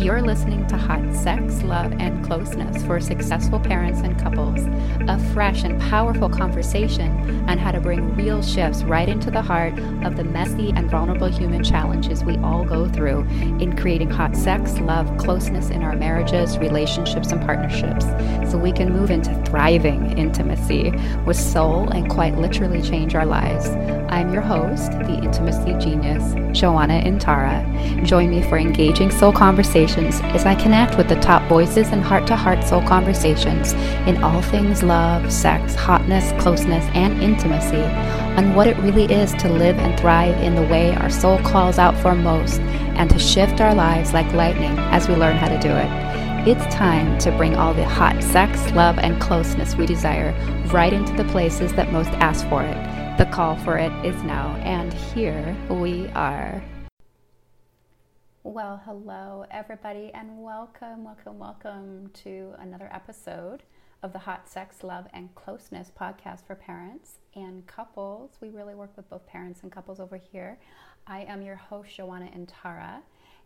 You're listening to Hot Sex, Love, and Closeness for successful parents and couples, a fresh and powerful conversation on how to bring real shifts right into the heart of the messy and vulnerable human challenges we all go through in creating hot sex, love, closeness in our marriages, relationships, and partnerships so we can move into thriving intimacy with soul and quite literally change our lives. I'm your host, the intimacy genius, Joanna Intara. Join me for engaging soul conversations as I connect with the top voices and heart to heart soul conversations in all things love, sex, hotness, closeness, and intimacy on what it really is to live and thrive in the way our soul calls out for most and to shift our lives like lightning as we learn how to do it. It's time to bring all the hot sex, love, and closeness we desire right into the places that most ask for it. The call for it is now, and here we are. Well, hello, everybody, and welcome, welcome, welcome to another episode of the Hot Sex, Love, and Closeness podcast for parents and couples. We really work with both parents and couples over here. I am your host, Joanna Intara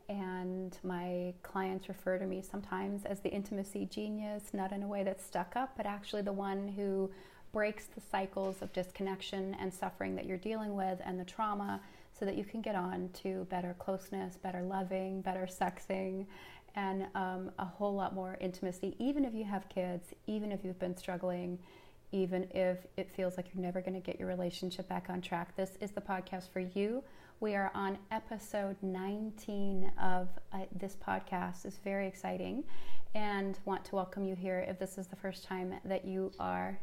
and my clients refer to me sometimes as the intimacy genius, not in a way that's stuck up, but actually the one who breaks the cycles of disconnection and suffering that you're dealing with and the trauma that you can get on to better closeness, better loving, better sexing, and um, a whole lot more intimacy, even if you have kids, even if you've been struggling, even if it feels like you're never going to get your relationship back on track. This is the podcast for you we are on episode 19 of uh, this podcast. It's very exciting and want to welcome you here if this is the first time that you are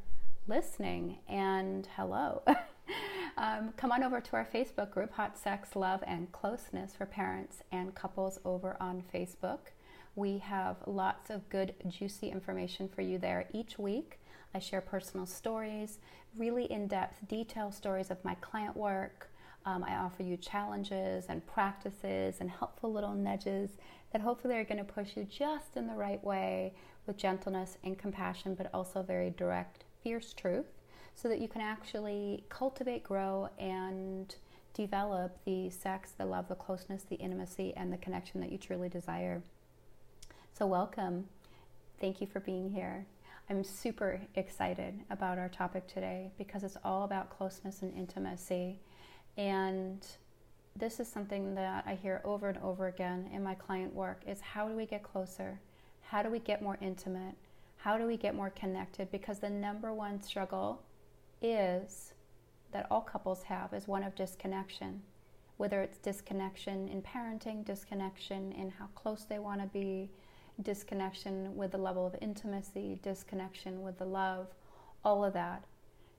listening. And hello. um, come on over to our Facebook group, Hot Sex, Love, and Closeness for Parents and Couples over on Facebook. We have lots of good, juicy information for you there each week. I share personal stories, really in depth, detailed stories of my client work, um, I offer you challenges and practices and helpful little nudges that hopefully are going to push you just in the right way with gentleness and compassion, but also very direct, fierce truth, so that you can actually cultivate, grow, and develop the sex, the love, the closeness, the intimacy, and the connection that you truly desire. So, welcome. Thank you for being here. I'm super excited about our topic today because it's all about closeness and intimacy. And this is something that I hear over and over again in my client work is how do we get closer? How do we get more intimate? How do we get more connected? Because the number one struggle is that all couples have is one of disconnection. Whether it's disconnection in parenting, disconnection in how close they want to be, disconnection with the level of intimacy, disconnection with the love, all of that.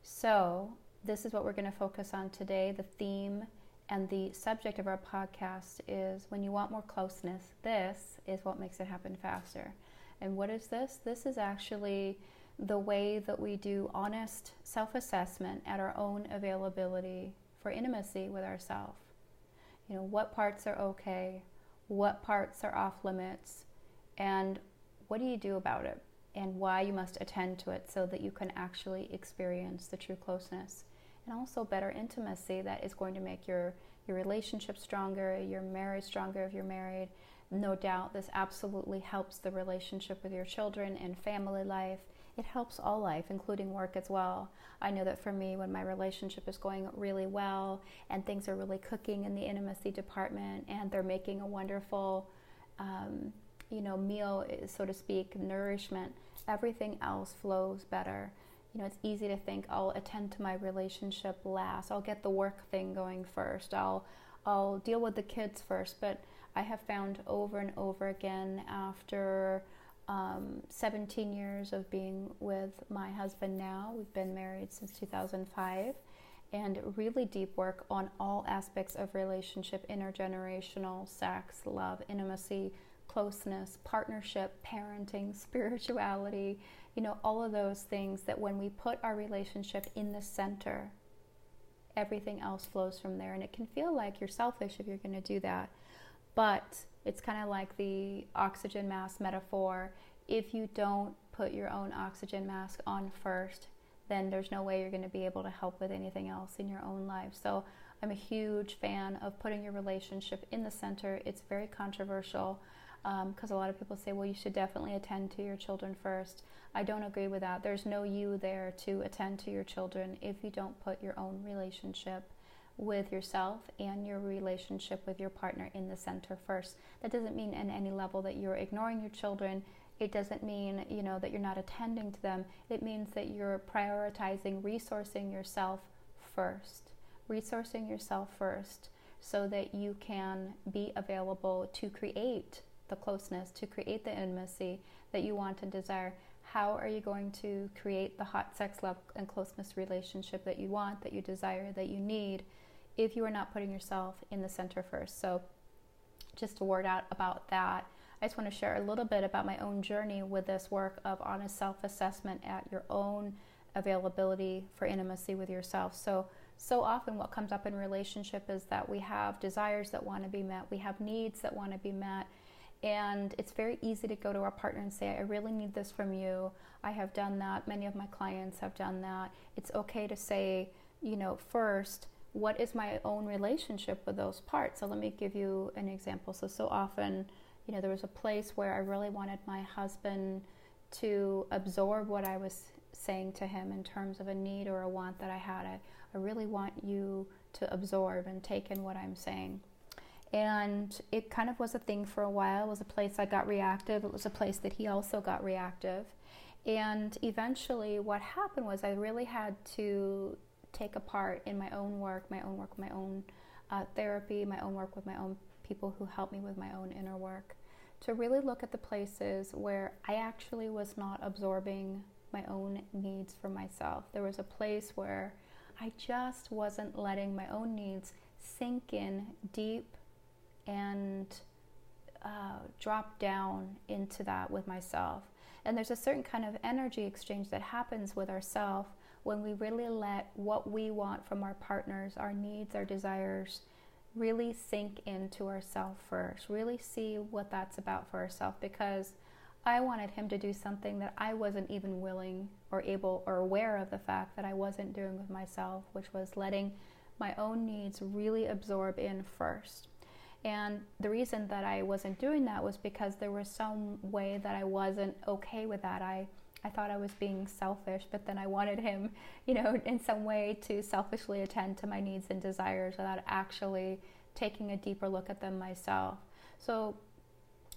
So, this is what we're going to focus on today. The theme and the subject of our podcast is when you want more closeness, this is what makes it happen faster. And what is this? This is actually the way that we do honest self assessment at our own availability for intimacy with ourselves. You know, what parts are okay, what parts are off limits, and what do you do about it, and why you must attend to it so that you can actually experience the true closeness and also better intimacy that is going to make your your relationship stronger, your marriage stronger if you're married. No doubt this absolutely helps the relationship with your children and family life. It helps all life, including work as well. I know that for me, when my relationship is going really well and things are really cooking in the intimacy department and they're making a wonderful, um, you know, meal, so to speak, nourishment, everything else flows better you know, it's easy to think I'll attend to my relationship last. I'll get the work thing going first. I'll I'll deal with the kids first. But I have found over and over again after um, 17 years of being with my husband now, we've been married since 2005, and really deep work on all aspects of relationship intergenerational, sex, love, intimacy, closeness, partnership, parenting, spirituality you know, all of those things that when we put our relationship in the center, everything else flows from there. And it can feel like you're selfish if you're going to do that. But it's kind of like the oxygen mask metaphor. If you don't put your own oxygen mask on first, then there's no way you're going to be able to help with anything else in your own life. So I'm a huge fan of putting your relationship in the center. It's very controversial. because um, a lot of people say, well, you should definitely attend to your children first. I don't agree with that. There's no you there to attend to your children if you don't put your own relationship with yourself and your relationship with your partner in the center first. That doesn't mean in any level that you're ignoring your children. It doesn't mean, you know, that you're not attending to them. It means that you're prioritizing resourcing yourself first. Resourcing yourself first so that you can be available to create the closeness, to create the intimacy that you want and desire. How are you going to create the hot sex, love, and closeness relationship that you want, that you desire, that you need, if you are not putting yourself in the center first? So, just a word out about that. I just want to share a little bit about my own journey with this work of honest self assessment at your own availability for intimacy with yourself. So, so often what comes up in relationship is that we have desires that want to be met, we have needs that want to be met, and it's very easy to go to our partner and say, I really need this from you. I have done that. Many of my clients have done that. It's okay to say, you know, first, what is my own relationship with those parts? So let me give you an example. So, so often, you know, there was a place where I really wanted my husband to absorb what I was saying to him in terms of a need or a want that I had. I, I really want you to absorb and take in what I'm saying. And it kind of was a thing for a while. It was a place I got reactive. It was a place that he also got reactive. And eventually, what happened was I really had to take a part in my own work, my own work, my own uh, therapy, my own work with my own people who help me with my own inner work, to really look at the places where I actually was not absorbing my own needs for myself. There was a place where I just wasn't letting my own needs sink in deep and uh, drop down into that with myself. And there's a certain kind of energy exchange that happens with ourself when we really let what we want from our partners, our needs, our desires, really sink into ourselves first. Really see what that's about for ourselves because I wanted him to do something that I wasn't even willing or able or aware of the fact that I wasn't doing with myself, which was letting my own needs really absorb in first. And the reason that I wasn't doing that was because there was some way that I wasn't okay with that. I I thought I was being selfish, but then I wanted him, you know, in some way to selfishly attend to my needs and desires without actually taking a deeper look at them myself. So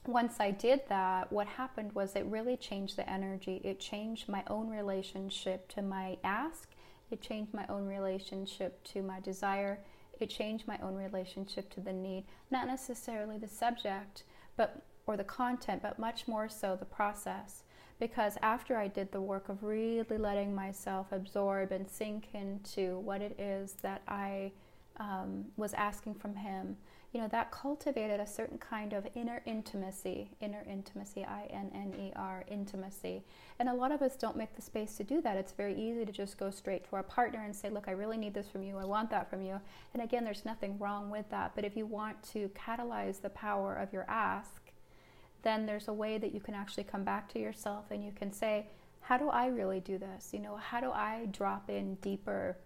once I did that, what happened was it really changed the energy. It changed my own relationship to my ask. It changed my own relationship to my desire it changed my own relationship to the need, not necessarily the subject, but or the content, but much more so the process. Because after I did the work of really letting myself absorb and sink into what it is that I um, was asking from him, you know, that cultivated a certain kind of inner intimacy, inner intimacy, I N N E R, intimacy. And a lot of us don't make the space to do that. It's very easy to just go straight to our partner and say, Look, I really need this from you. I want that from you. And again, there's nothing wrong with that. But if you want to catalyze the power of your ask, then there's a way that you can actually come back to yourself and you can say, How do I really do this? You know, how do I drop in deeper?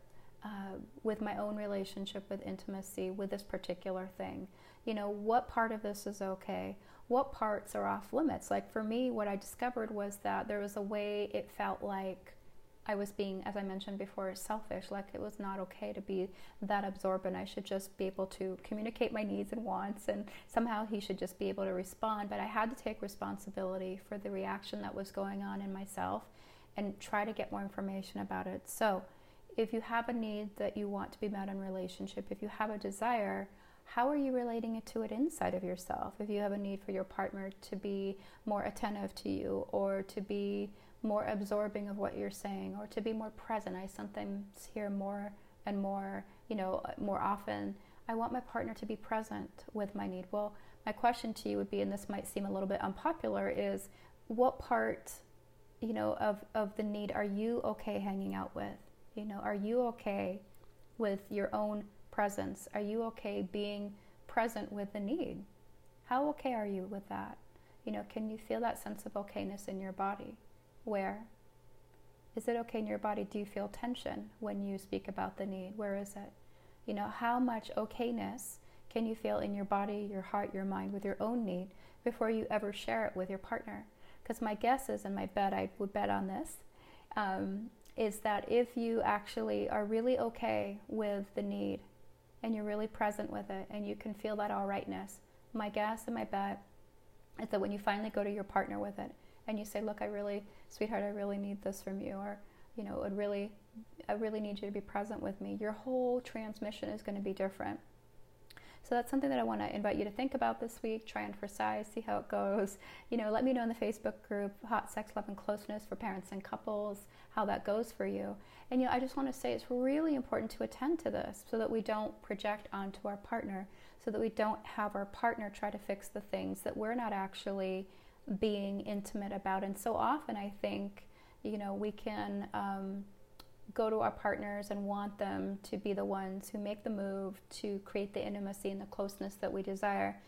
uh, with my own relationship with intimacy with this particular thing. You know, what part of this is okay? What parts are off limits? Like for me, what I discovered was that there was a way it felt like I was being, as I mentioned before, selfish. Like it was not okay to be that absorbent. I should just be able to communicate my needs and wants, and somehow he should just be able to respond. But I had to take responsibility for the reaction that was going on in myself and try to get more information about it. So, if you have a need that you want to be met in relationship, if you have a desire, how are you relating it to it inside of yourself? If you have a need for your partner to be more attentive to you or to be more absorbing of what you're saying or to be more present, I sometimes hear more and more, you know, uh, more often, I want my partner to be present with my need. Well, my question to you would be, and this might seem a little bit unpopular, is what part, you know, of, of the need are you okay hanging out with? You know, are you okay with your own presence? Are you okay being present with the need? How okay are you with that? You know, can you feel that sense of okayness in your body? Where? Is it okay in your body? Do you feel tension when you speak about the need? Where is it? You know, how much okayness can you feel in your body, your heart, your mind with your own need? before you ever share it with your partner. Because my guess is, and my bet, I would bet on this, um, is that if you actually are really okay with the need and you're really present with it and you can feel that all rightness, my guess and my bet is that when you finally go to your partner with it and you say, Look, I really, sweetheart, I really need this from you, or, you know, it really, I really need you to be present with me, your whole transmission is going to be different. So that's something that I want to invite you to think about this week. Try and for size, see how it goes. You know, let me know in the Facebook group, Hot Sex, Love, and Closeness for Parents and Couples, how that goes for you. And, you know, I just want to say it's really important to attend to this so that we don't project onto our partner, so that we don't have our partner try to fix the things that we're not actually being intimate about. And so often I think, you know, we can. Um, go to our partners and want them to be the ones who make the move to create the intimacy and the closeness that we desire.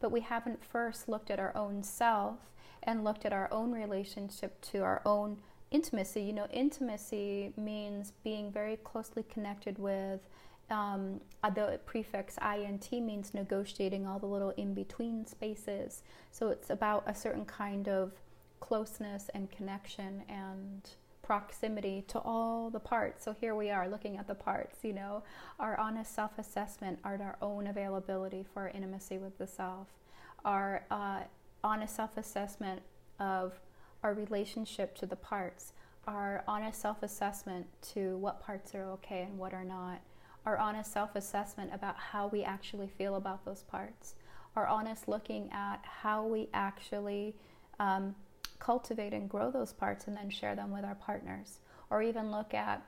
But we haven't first looked at our own self and looked at our own relationship to our own intimacy. You know, intimacy means being very closely connected with. Um, the prefix int means negotiating all the little in between spaces. So it's about a certain kind of closeness and connection and proximity to all the parts. So here we are looking at the parts, you know, our honest self assessment, our own availability for intimacy with the self, our uh, honest self assessment of our relationship to the parts, our honest self assessment to what parts are okay and what are not, our honest self assessment about how we actually feel about those parts, our honest looking at how we actually. Um, cultivate and grow those parts and then share them with our partners. Or even look at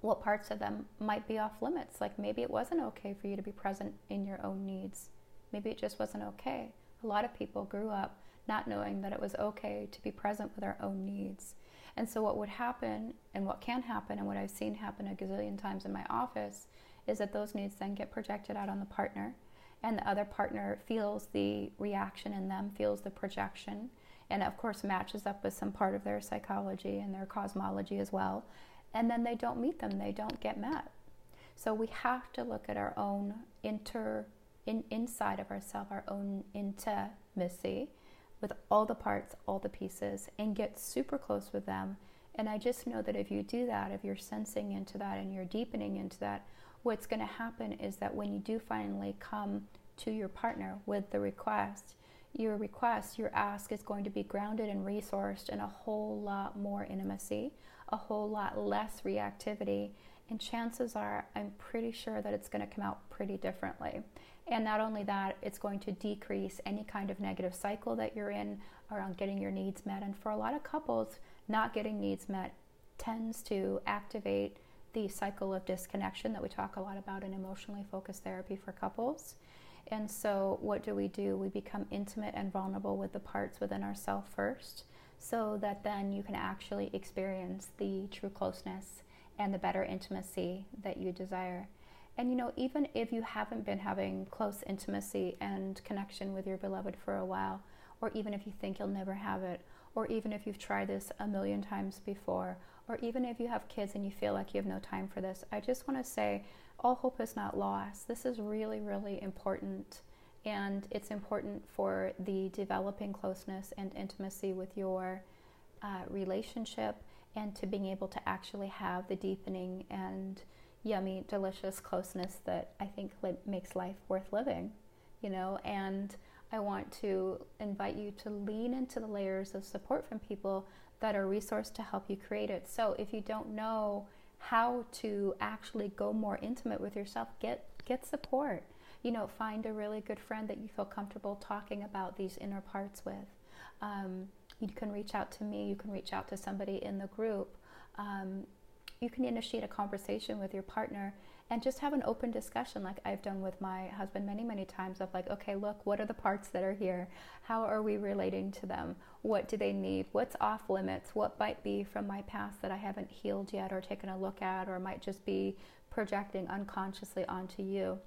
what parts of them might be off limits. Like maybe it wasn't okay for you to be present in your own needs. Maybe it just wasn't okay. A lot of people grew up not knowing that it was okay to be present with our own needs. And so, what would happen, and what can happen, and what I've seen happen a gazillion times in my office, is that those needs then get projected out on the partner, and the other partner feels the reaction in them, feels the projection, and of course matches up with some part of their psychology and their cosmology as well. And then they don't meet them, they don't get met. So we have to look at our own inter in, inside of ourselves, our own intimacy with all the parts, all the pieces, and get super close with them. And I just know that if you do that, if you're sensing into that and you're deepening into that, what's going to happen is that when you do finally come to your partner with the request, your request, your ask is going to be grounded and resourced in a whole lot more intimacy, a whole lot less reactivity, and chances are, I'm pretty sure that it's going to come out pretty differently. And not only that, it's going to decrease any kind of negative cycle that you're in around getting your needs met. And for a lot of couples, not getting needs met tends to activate the cycle of disconnection that we talk a lot about in emotionally focused therapy for couples. And so, what do we do? We become intimate and vulnerable with the parts within ourselves first, so that then you can actually experience the true closeness and the better intimacy that you desire. And you know, even if you haven't been having close intimacy and connection with your beloved for a while, or even if you think you'll never have it, or even if you've tried this a million times before, or even if you have kids and you feel like you have no time for this, I just want to say all hope is not lost. This is really, really important. And it's important for the developing closeness and intimacy with your uh, relationship and to being able to actually have the deepening and yummy, delicious closeness that I think li- makes life worth living, you know. And I want to invite you to lean into the layers of support from people that are resourced to help you create it. So if you don't know how to actually go more intimate with yourself, get get support. You know, find a really good friend that you feel comfortable talking about these inner parts with. Um, you can reach out to me. You can reach out to somebody in the group. Um, you can initiate a conversation with your partner and just have an open discussion like I've done with my husband many, many times of like, okay, look, what are the parts that are here? How are we relating to them? What do they need? What's off limits? What might be from my past that I haven't healed yet or taken a look at or might just be projecting unconsciously onto you?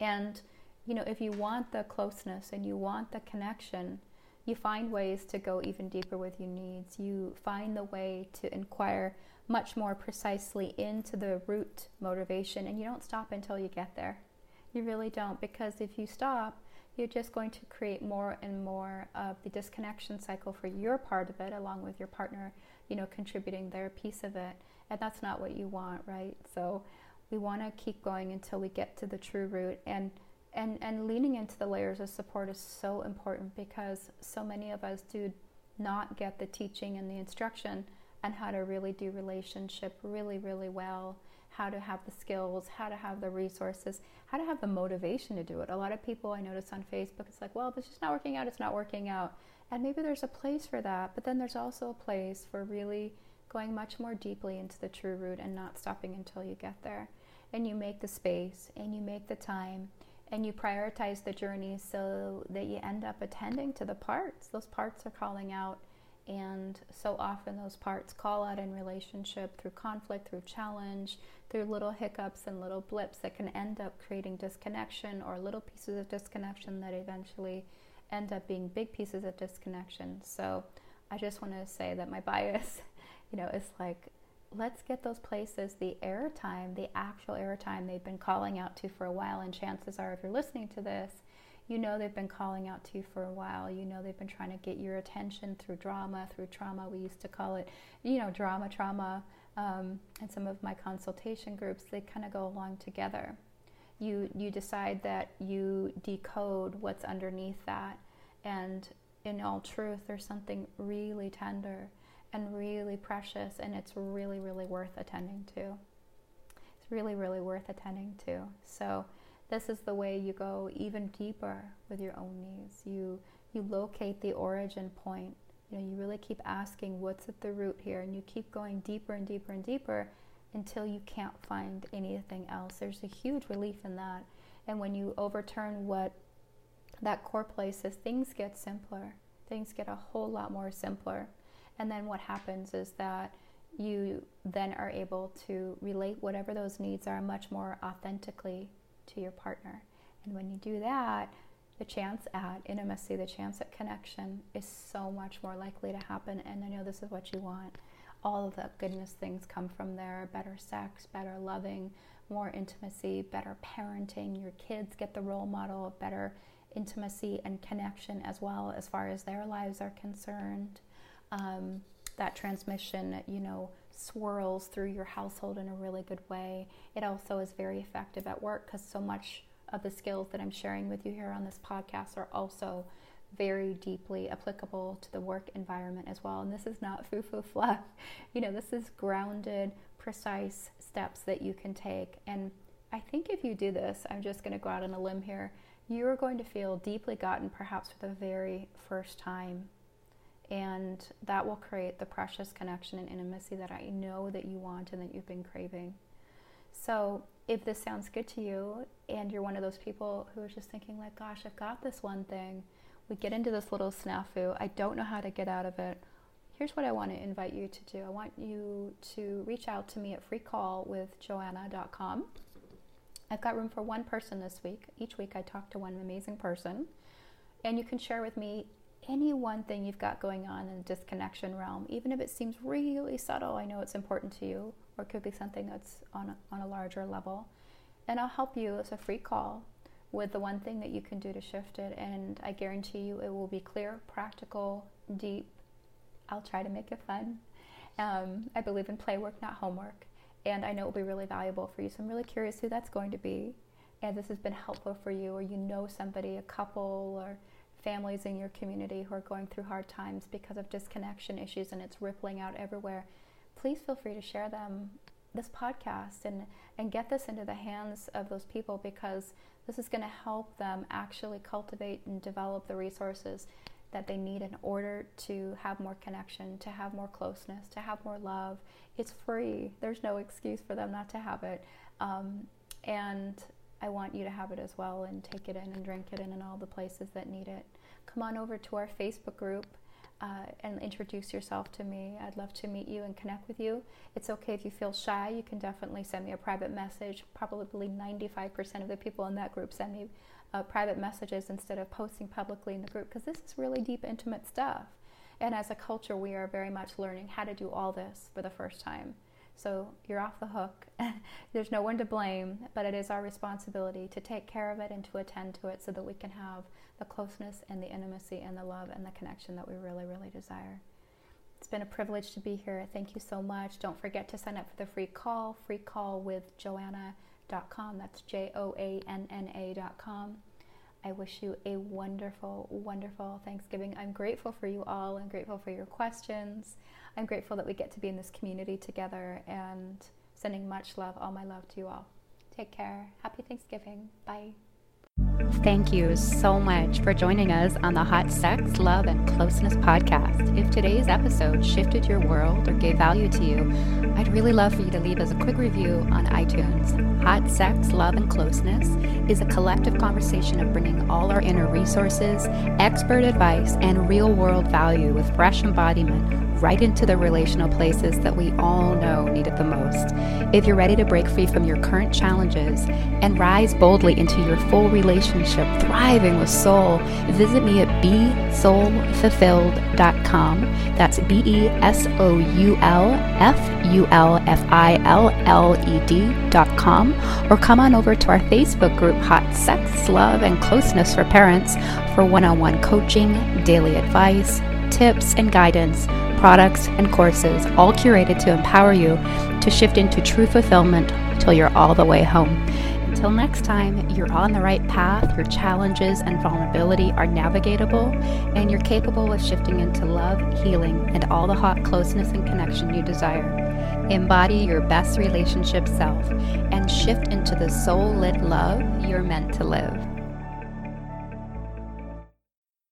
And, you know, if you want the closeness and you want the connection, you find ways to go even deeper with your needs. You find the way to inquire much more precisely into the root motivation, and you don't stop until you get there. You really don't, because if you stop, you're just going to create more and more of the disconnection cycle for your part of it, along with your partner, you know, contributing their piece of it. And that's not what you want, right? So we want to keep going until we get to the true root. And and and leaning into the layers of support is so important because so many of us do not get the teaching and the instruction on how to really do relationship really really well how to have the skills how to have the resources how to have the motivation to do it. A lot of people i notice on facebook it's like well this is not working out it's not working out. And maybe there's a place for that but then there's also a place for really going much more deeply into the true root and not stopping until you get there. And you make the space and you make the time and you prioritize the journey so that you end up attending to the parts. Those parts are calling out, and so often those parts call out in relationship through conflict, through challenge, through little hiccups and little blips that can end up creating disconnection or little pieces of disconnection that eventually end up being big pieces of disconnection. So I just want to say that my bias, you know, is like let's get those places the airtime, the actual airtime they've been calling out to for a while. And chances are, if you're listening to this, you know they've been calling out to you for a while. You know they've been trying to get your attention through drama, through trauma. We used to call it, you know, drama, trauma. Um, and some of my consultation groups, they kind of go along together. You you decide that you decode what's underneath that, and in all truth, there's something really tender and really precious, and it's really, really worth attending to. It's really, really worth attending to. So, this is the way you go even deeper with your own needs. You you locate the origin point. You know, you really keep asking what's at the root here, and you keep going deeper and deeper and deeper until you can't find anything else. There's a huge relief in that. And when you overturn what that core place is, things get simpler. Things get a whole lot more simpler. And then what happens is that you then are able to relate whatever those needs are much more authentically to your partner. And when you do that, the chance at intimacy, the chance at connection is so much more likely to happen. And I know this is what you want. All of the goodness things come from there better sex, better loving, more intimacy, better parenting. Your kids get the role model of better intimacy and connection as well as far as their lives are concerned um, that transmission, you know, swirls through your household in a really good way. It also is very effective at work because so much of the skills that I'm sharing with you here on this podcast are also very deeply applicable to the work environment as well. And this is not foo foo fluff. You know, this is grounded, precise steps that you can take. And I think if you do this, I'm just going to go out on a limb here, you are going to feel deeply gotten perhaps for the very first time and that will create the precious connection and intimacy that I know that you want and that you've been craving. So, if this sounds good to you and you're one of those people who is just thinking like, gosh, I've got this one thing, we get into this little snafu, I don't know how to get out of it. Here's what I want to invite you to do. I want you to reach out to me at freecallwithjoanna.com. I've got room for one person this week. Each week I talk to one amazing person. And you can share with me any one thing you've got going on in the disconnection realm, even if it seems really subtle, I know it's important to you, or it could be something that's on a, on a larger level. And I'll help you as a free call with the one thing that you can do to shift it. And I guarantee you it will be clear, practical, deep. I'll try to make it fun. Um, I believe in play work, not homework. And I know it will be really valuable for you. So I'm really curious who that's going to be. And this has been helpful for you, or you know somebody, a couple, or families in your community who are going through hard times because of disconnection issues and it's rippling out everywhere, please feel free to share them this podcast and and get this into the hands of those people because this is going to help them actually cultivate and develop the resources that they need in order to have more connection, to have more closeness, to have more love. It's free. There's no excuse for them not to have it. Um, and I want you to have it as well and take it in and drink it in and all the places that need it. Come on over to our Facebook group uh, and introduce yourself to me. I'd love to meet you and connect with you. It's okay if you feel shy, you can definitely send me a private message. Probably 95% of the people in that group send me uh, private messages instead of posting publicly in the group because this is really deep, intimate stuff. And as a culture, we are very much learning how to do all this for the first time. So you're off the hook. There's no one to blame, but it is our responsibility to take care of it and to attend to it so that we can have the closeness and the intimacy and the love and the connection that we really, really desire. It's been a privilege to be here. Thank you so much. Don't forget to sign up for the free call, free call with joanna.com. That's J O A N N A.com. I wish you a wonderful, wonderful Thanksgiving. I'm grateful for you all. I'm grateful for your questions. I'm grateful that we get to be in this community together and sending much love, all my love to you all. Take care. Happy Thanksgiving. Bye. Thank you so much for joining us on the Hot Sex, Love, and Closeness podcast. If today's episode shifted your world or gave value to you, I'd really love for you to leave us a quick review on iTunes. Hot Sex, Love, and Closeness is a collective conversation of bringing all our inner resources, expert advice, and real world value with fresh embodiment right into the relational places that we all know need it the most. If you're ready to break free from your current challenges and rise boldly into your full relationship, thriving with soul, visit me at besoulfulfilled.com. That's B E S O U L F U L F I L L E D.com, or come on over to our Facebook group, Hot Sex, Love, and Closeness for Parents, for one on one coaching, daily advice, tips, and guidance products, and courses, all curated to empower you to shift into true fulfillment till you're all the way home. Until next time, you're on the right path, your challenges and vulnerability are navigatable, and you're capable of shifting into love, healing, and all the hot closeness and connection you desire. Embody your best relationship self and shift into the soul lit love you're meant to live.